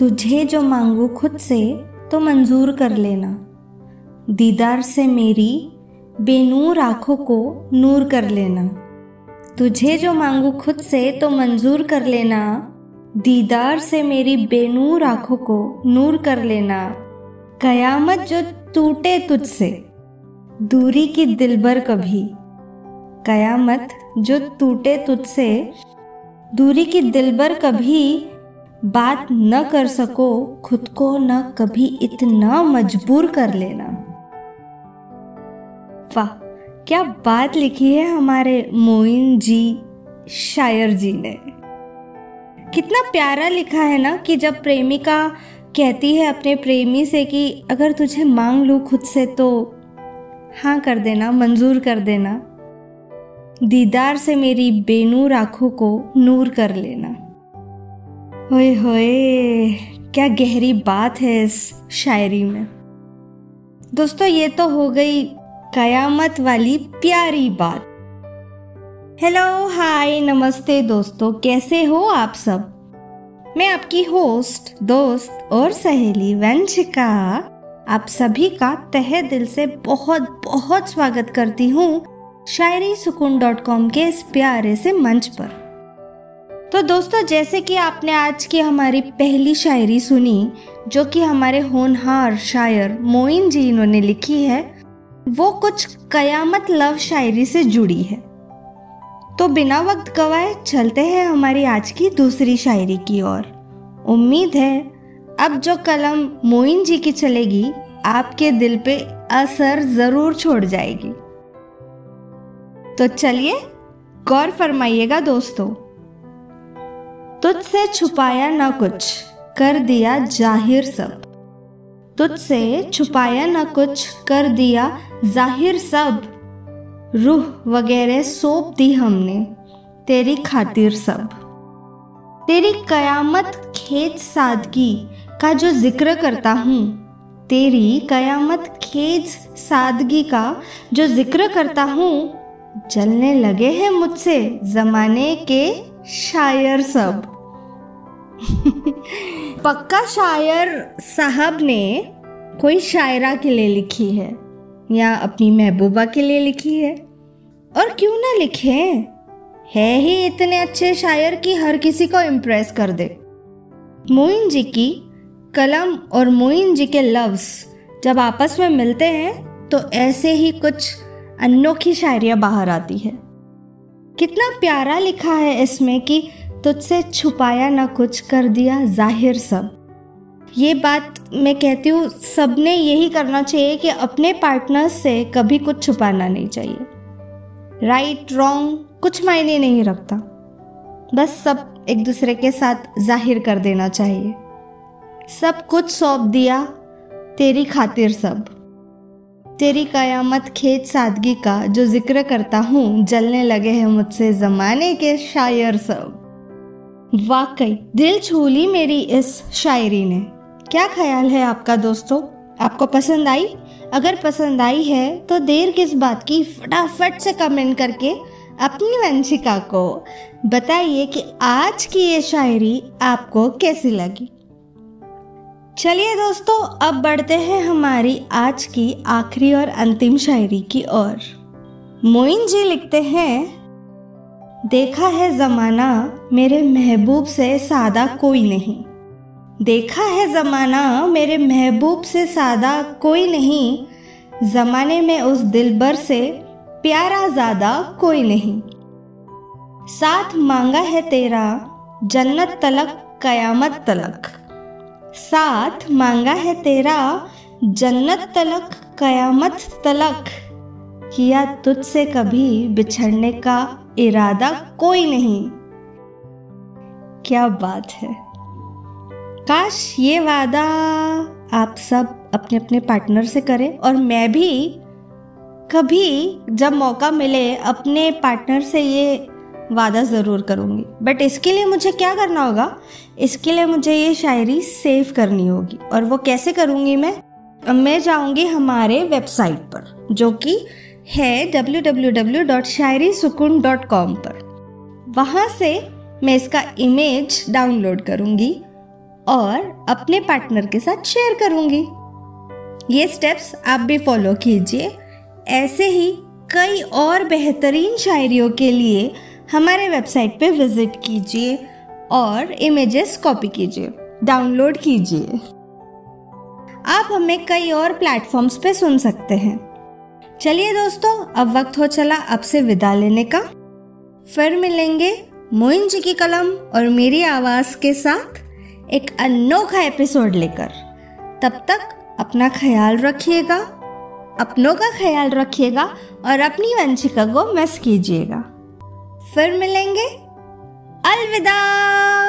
तुझे जो मांगू खुद से तो मंजूर कर लेना। दीदार से मेरी बेनूर आँखों को नूर कर लेना। तुझे जो मांगू खुद से तो मंजूर कर लेना। दीदार से मेरी बेनूर आँखों को नूर कर लेना। कयामत जो टूटे तुझसे, दूरी की दिलबर कभी। कयामत जो टूटे तुझसे, दूरी की दिलबर कभी बात न कर सको, खुद को न कभी इतना मजबूर कर लेना। वाह, क्या बात लिखी है हमारे मोइन जी, शायर जी ने। कितना प्यारा लिखा है ना कि जब प्रेमिका कहती है अपने प्रेमी से कि अगर तुझे मांग लू खुद से तो हाँ कर देना, मंजूर कर देना। दीदार से मेरी बेनूर आँखों को नूर कर लेना। होए होए, क्या गहरी बात है इस शायरी में। दोस्तों, ये तो हो गई कयामत वाली प्यारी बात। हेलो हाय नमस्ते दोस्तों, कैसे हो आप सब? मैं आपकी होस्ट दोस्त और सहेली वंशिका, आप सभी का तहे दिल से बहुत बहुत स्वागत करती हूँ शायरी सुकून डॉट कॉम के इस प्यारे से मंच पर। तो दोस्तों, जैसे कि आपने आज की हमारी पहली शायरी सुनी, जो कि हमारे होनहार शायर मोइन जी इन्होंने लिखी है, वो कुछ कयामत लव शायरी से जुड़ी है। तो बिना वक्त गवाए चलते हैं हमारी आज की दूसरी शायरी की ओर। उम्मीद है, अब जो कलम मोइन जी की चलेगी, आपके दिल पे असर ज़रूर छोड़ जाएगी। तो चलिए, गौर फरमाइएगा दोस्तों। तुझसे छुपाया ना कुछ, कर दिया ज़ाहिर सब। तुझसे छुपाया ना कुछ, कर दिया ज़ाहिर सब। रूह वगैरह सौंप दी हमने, तेरी खातिर सब। तेरी कयामत खेत सादगी का जो ज़िक्र करता हूँ, तेरी कयामत खेत सादगी का जो ज़िक्र करता हूँ, जलने लगे हैं मुझसे जमाने के शायर सब। पक्का शायर साहब ने कोई शायरा के लिए लिखी है, या अपनी महबूबा के लिए लिखी है? और क्यों ना लिखे? है ही इतने अच्छे शायर कि हर किसी को इम्प्रेस कर दे। मोइन जी की कलम और मोइन जी के लफ्ज जब आपस में मिलते हैं तो ऐसे ही कुछ अनोखी शायरियाँ बाहर आती है। कितना प्यारा लिखा है इसमें कि तुझसे छुपाया ना कुछ कर दिया ज़ाहिर सब। ये बात मैं कहती हूँ, सबने यही करना चाहिए कि अपने पार्टनर से कभी कुछ छुपाना नहीं चाहिए। राइट रॉन्ग कुछ मायने नहीं रखता। बस सब एक दूसरे के साथ ज़ाहिर कर देना चाहिए। सब कुछ सौंप दिया, तेरी खातिर सब। तेरी कयामत खेत सादगी का, जो ज़िक्र करता हूँ, जलने लगे हैं मुझसे ज़माने के शायर सब। वाकई, दिल छू ली मेरी इस शायरी ने। क्या ख्याल है आपका दोस्तों? आपको पसंद आई? अगर पसंद आई है तो देर किस बात की फटाफट से कमेंट करके अपनी वंशिका को बताइए कि आज की ये शायरी आपको कैसी लगी। चलिए दोस्तों, अब बढ़ते हैं हमारी आज की आखिरी और अंतिम शायरी की ओर। मोइन जी लिखते हैं, देखा है जमाना, मेरे महबूब से सादा कोई नहीं। देखा है जमाना, मेरे महबूब से सादा कोई नहीं। जमाने में उस दिलबर से प्यारा ज़्यादा कोई नहीं। साथ मांगा है तेरा, जन्नत तलक, कयामत तलक। साथ मांगा है तेरा जन्नत तलक, कयामत तलक। किया तुझसे कभी बिछड़ने का इरादा कोई नहीं। क्या बात है। काश ये वादा आप सब अपने अपने पार्टनर से करें और मैं भी कभी जब मौका मिले अपने पार्टनर से ये वादा ज़रूर करूँगी। बट इसके लिए मुझे क्या करना होगा? इसके लिए मुझे ये शायरी सेव करनी होगी। और वो कैसे करूँगी मैं? मैं जाऊँगी हमारे वेबसाइट पर, जो कि है www.शायरीसुकून.com पर। वहाँ से मैं इसका इमेज डाउनलोड करूँगी और अपने पार्टनर के साथ शेयर करूँगी। ये स्टेप्स आप भी फॉलो कीजिए। ऐसे ही कई और बेहतरीन शायरियों के लिए हमारे वेबसाइट पे विज़िट कीजिए और इमेजेस कॉपी कीजिए डाउनलोड कीजिए। आप हमें कई और प्लेटफॉर्म्स पे सुन सकते हैं। चलिए दोस्तों, अब वक्त हो चला आपसे विदा लेने का। फिर मिलेंगे मोइन जी की कलम और मेरी आवाज़ के साथ एक अनोखा एपिसोड लेकर। तब तक अपना ख्याल रखिएगा, अपनों का ख्याल रखिएगा और अपनी वंशिका को मिस कीजिएगा। फिर मिलेंगे। अलविदा।